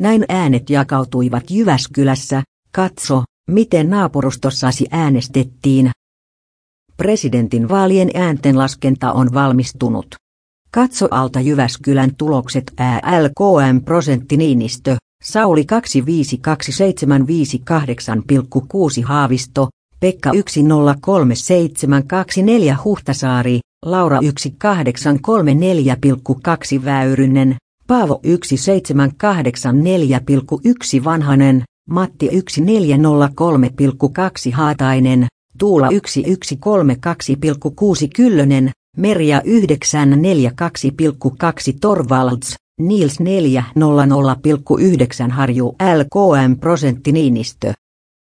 Näin äänet jakautuivat Jyväskylässä, katso, miten naapurustossasi äänestettiin. Presidentin vaalien ääntenlaskenta on valmistunut. Katso alta Jyväskylän tulokset. ALKM prosentti Niinistö, Sauli 25275,8,6 Haavisto, Pekka 103724 Huhtasaari, Laura 1834,2 Väyrynen, Paavo 1784,1 Vanhanen, Matti 1403,2 Haatainen, Tuula 1132,6 Kyllönen, Merja 942,2 Torvalds, Niels 400,9 Harju LKM prosentti Niinistö.